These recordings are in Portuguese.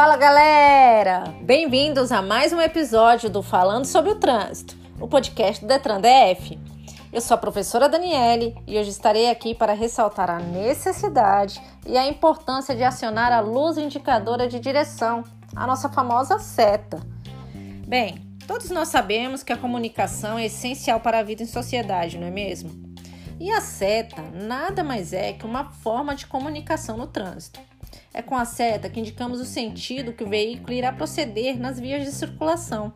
Fala galera! Bem-vindos a mais um episódio do Falando sobre o Trânsito, o podcast do Detran DF. Eu sou a professora Daniele e hoje estarei aqui para ressaltar a necessidade e a importância de acionar a luz indicadora de direção, a nossa famosa seta. Bem, todos nós sabemos que a comunicação é essencial para a vida em sociedade, não é mesmo? E a seta nada mais é que uma forma de comunicação no trânsito. É com a seta que indicamos o sentido que o veículo irá proceder nas vias de circulação.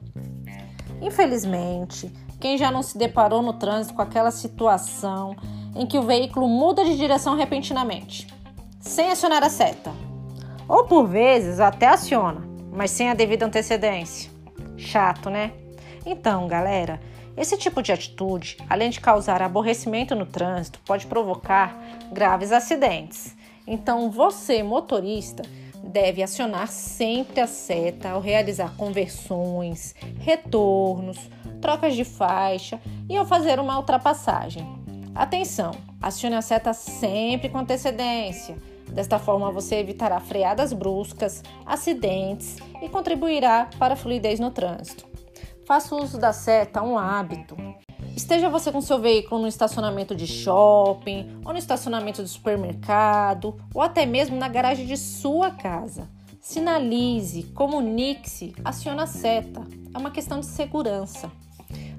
Infelizmente, quem já não se deparou no trânsito com aquela situação em que o veículo muda de direção repentinamente, sem acionar a seta? Ou por vezes até aciona, mas sem a devida antecedência. Chato, né? Então, galera, esse tipo de atitude, além de causar aborrecimento no trânsito, pode provocar graves acidentes. Então, você, motorista, deve acionar sempre a seta ao realizar conversões, retornos, trocas de faixa e ao fazer uma ultrapassagem. Atenção, acione a seta sempre com antecedência. Desta forma, você evitará freadas bruscas, acidentes e contribuirá para a fluidez no trânsito. Faça uso da seta um hábito. Esteja você com seu veículo no estacionamento de shopping, ou no estacionamento do supermercado, ou até mesmo na garagem de sua casa. Sinalize, comunique-se, acione a seta. É uma questão de segurança.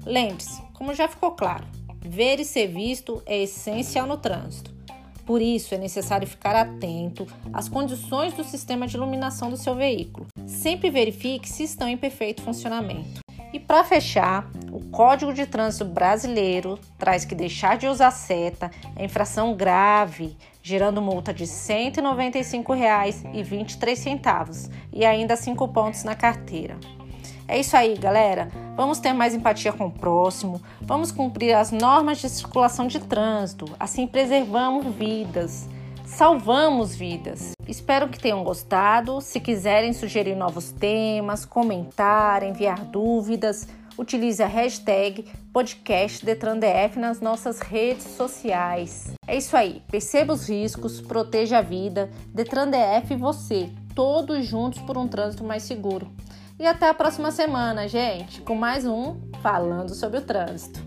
Lembre-se, como já ficou claro, ver e ser visto é essencial no trânsito. Por isso, é necessário ficar atento às condições do sistema de iluminação do seu veículo. Sempre verifique se estão em perfeito funcionamento. E para fechar, o Código de Trânsito Brasileiro traz que deixar de usar seta é infração grave, gerando multa de R$ 195,23 e ainda 5 pontos na carteira. É isso aí, galera. Vamos ter mais empatia com o próximo, vamos cumprir as normas de circulação de trânsito, assim preservamos vidas, salvamos vidas. Espero que tenham gostado. Se quiserem sugerir novos temas, comentar, enviar dúvidas, utilize a hashtag podcastdetrandf nas nossas redes sociais. É isso aí, perceba os riscos, proteja a vida, Detrandf e você, todos juntos por um trânsito mais seguro. E até a próxima semana, gente, com mais um Falando sobre o Trânsito.